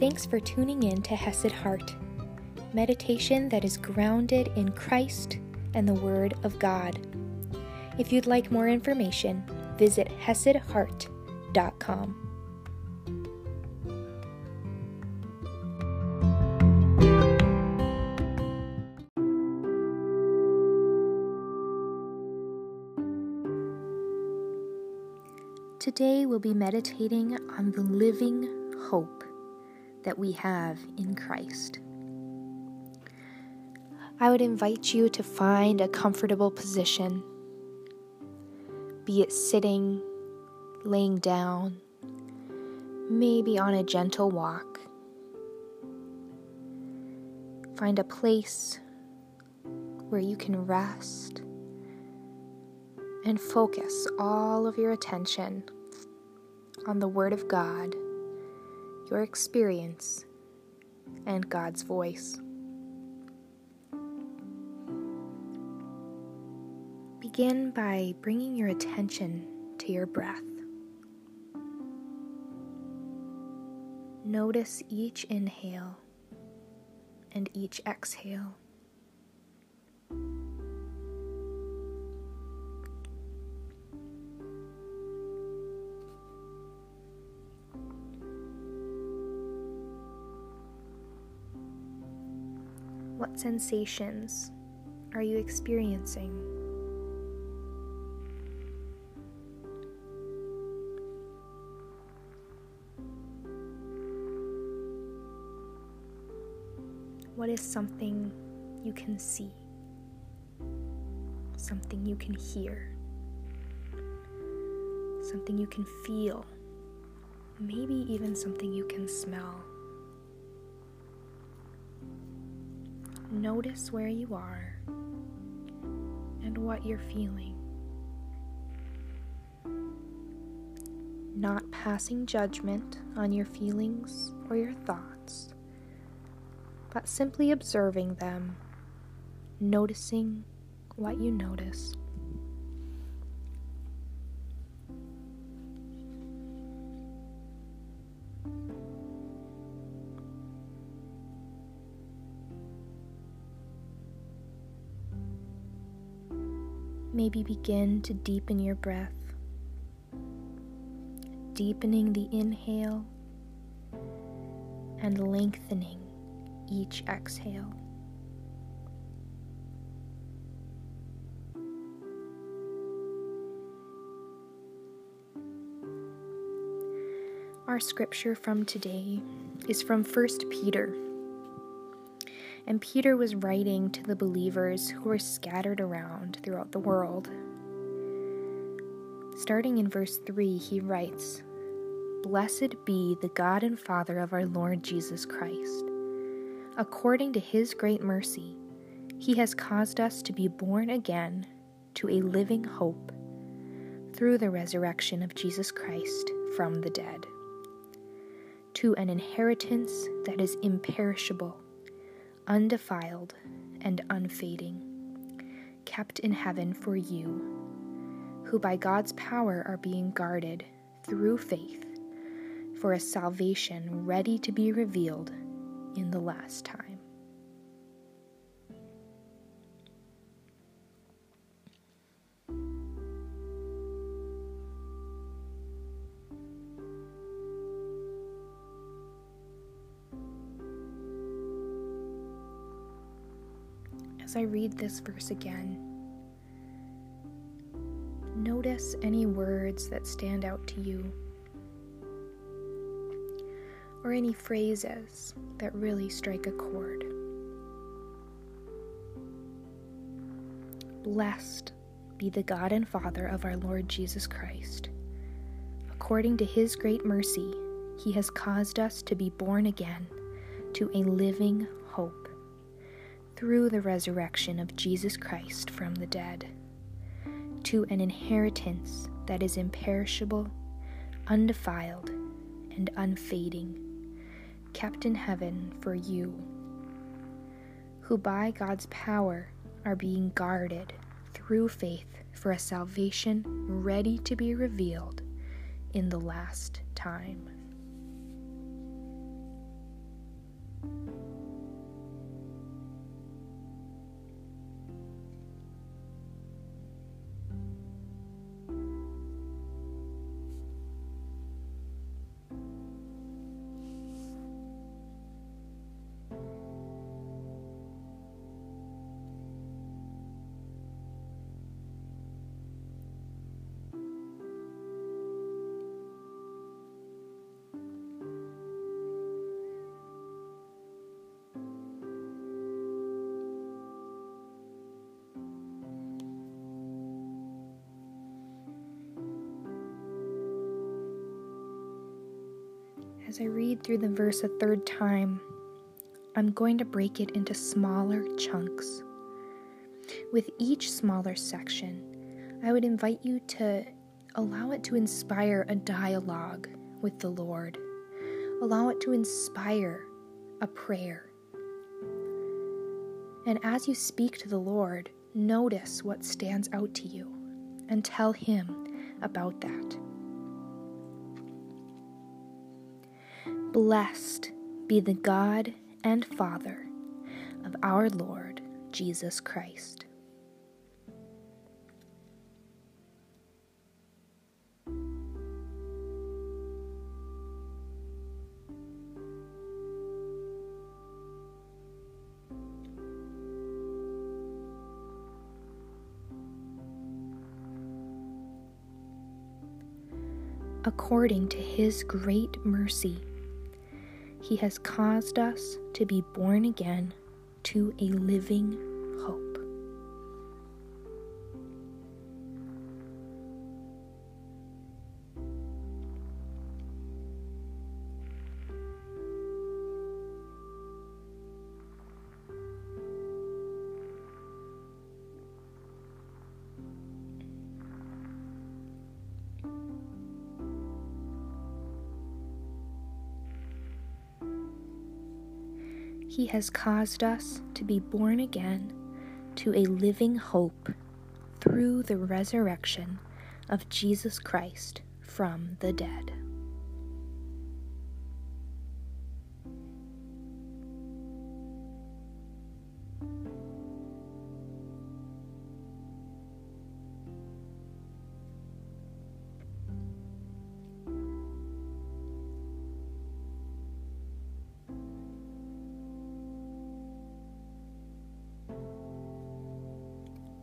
Thanks for tuning in to Hesed Heart, meditation that is grounded in Christ and the Word of God. If you'd like more information, visit HesedHeart.com. Today we'll be meditating on the living hope that we have in Christ. I would invite you to find a comfortable position, be it sitting, laying down, maybe on a gentle walk. Find a place where you can rest and focus all of your attention on the Word of God, your experience, and God's voice. Begin by bringing your attention to your breath. Notice each inhale and each exhale. What sensations are you experiencing? What is something you can see? Something you can hear? Something you can feel? Maybe even something you can smell. Notice where you are and what you're feeling. Not passing judgment on your feelings or your thoughts, but simply observing them, noticing what you notice. Maybe begin to deepen your breath, deepening the inhale and lengthening each exhale. Our scripture from today is from 1 Peter and Peter was writing to the believers who were scattered around throughout the world. Starting in verse 3, he writes, Blessed be the God and Father of our Lord Jesus Christ. According to his great mercy, he has caused us to be born again to a living hope through the resurrection of Jesus Christ from the dead, to an inheritance that is imperishable undefiled and unfading, kept in heaven for you, who by God's power are being guarded through faith for a salvation ready to be revealed in the last time. As I read this verse again. Notice any words that stand out to you, or any phrases that really strike a chord. Blessed be the God and Father of our Lord Jesus Christ. According to his great mercy, he has caused us to be born again to a living hope through the resurrection of Jesus Christ from the dead, to an inheritance that is imperishable, undefiled, and unfading, kept in heaven for you, who by God's power are being guarded through faith for a salvation ready to be revealed in the last time. As I read through the verse a third time, I'm going to break it into smaller chunks. With each smaller section, I would invite you to allow it to inspire a dialogue with the Lord. Allow it to inspire a prayer. And as you speak to the Lord, notice what stands out to you and tell Him about that. Blessed be the God and Father of our Lord Jesus Christ. according to his great mercy, he has caused us to be born again to a living He has caused us to be born again to a living hope through the resurrection of Jesus Christ from the dead.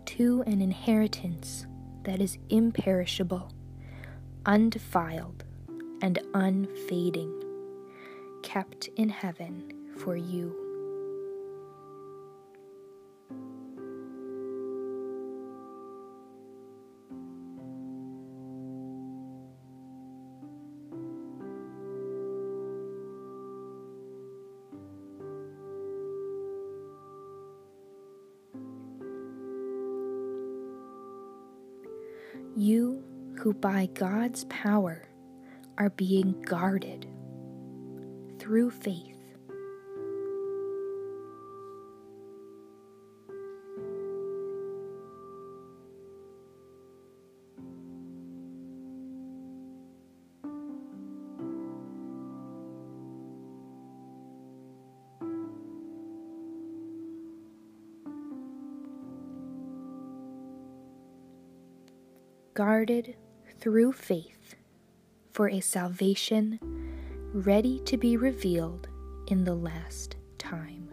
To an inheritance that is imperishable, undefiled, and unfading, kept in heaven for you. You who by God's power are being guarded through faith. Guarded through faith for a salvation ready to be revealed in the last time.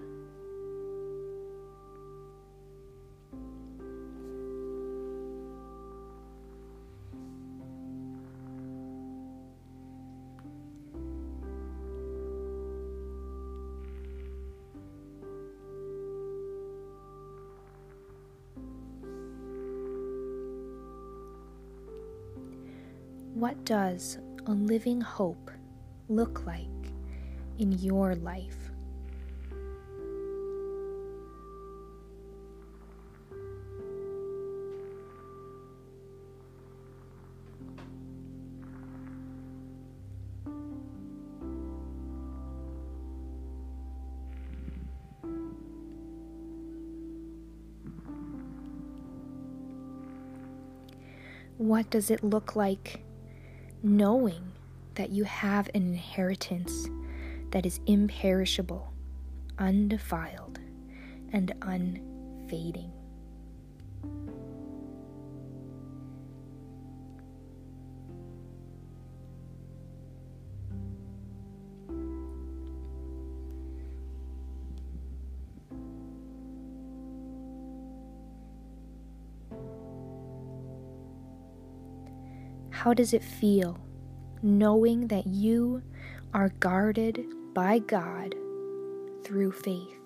What does a living hope look like in your life? What does it look like knowing that you have an inheritance that is imperishable, undefiled, and unfading. How does it feel knowing that you are guarded by God through faith?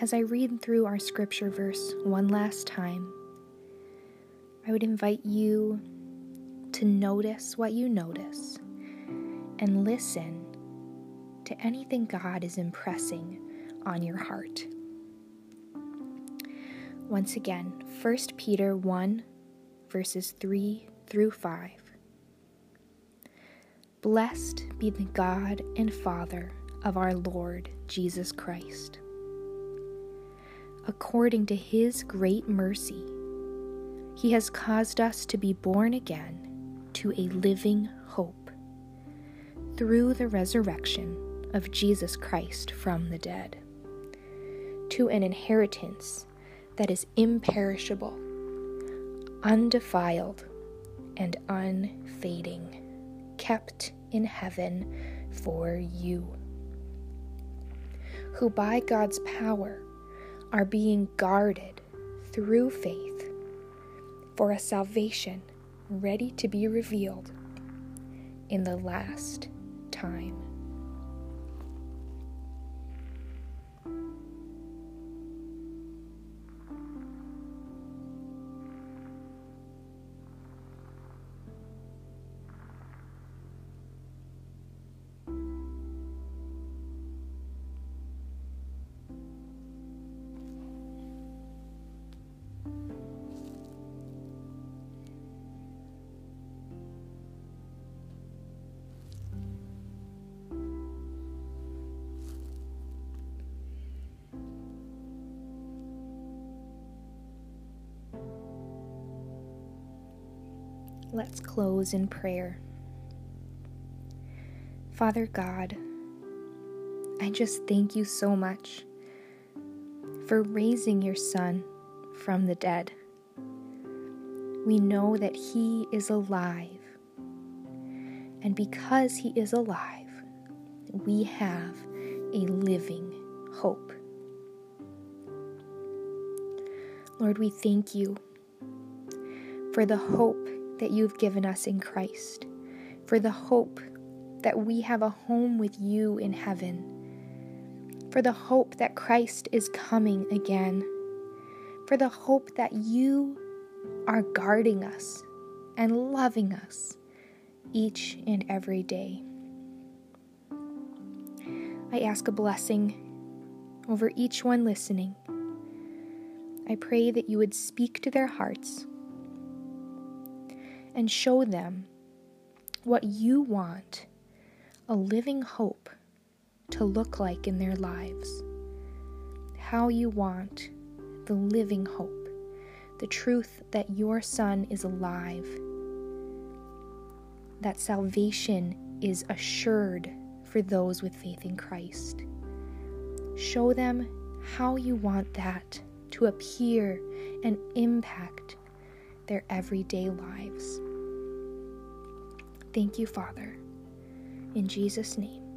As I read through our scripture verse one last time, I would invite you to notice what you notice and listen to anything God is impressing on your heart. Once again, 1 Peter 1, verses 3 through 5. Blessed be the God and Father of our Lord Jesus Christ. According to his great mercy, he has caused us to be born again to a living hope through the resurrection of Jesus Christ from the dead, to an inheritance that is imperishable, undefiled, and unfading, kept in heaven for you, who by God's power are being guarded through faith for a salvation ready to be revealed in the last time. Let's close in prayer. Father God, I just thank you so much for raising your Son from the dead. We know that He is alive, and because He is alive, we have a living hope. Lord, we thank you for the hope that you've given us in Christ, for the hope that we have a home with you in heaven, for the hope that Christ is coming again, for the hope that you are guarding us and loving us each and every day. I ask a blessing over each one listening. I pray that you would speak to their hearts and show them what you want a living hope to look like in their lives. How you want the living hope, the truth that your Son is alive, that salvation is assured for those with faith in Christ. Show them how you want that to appear and impact their everyday lives. Thank you, Father. In Jesus' name.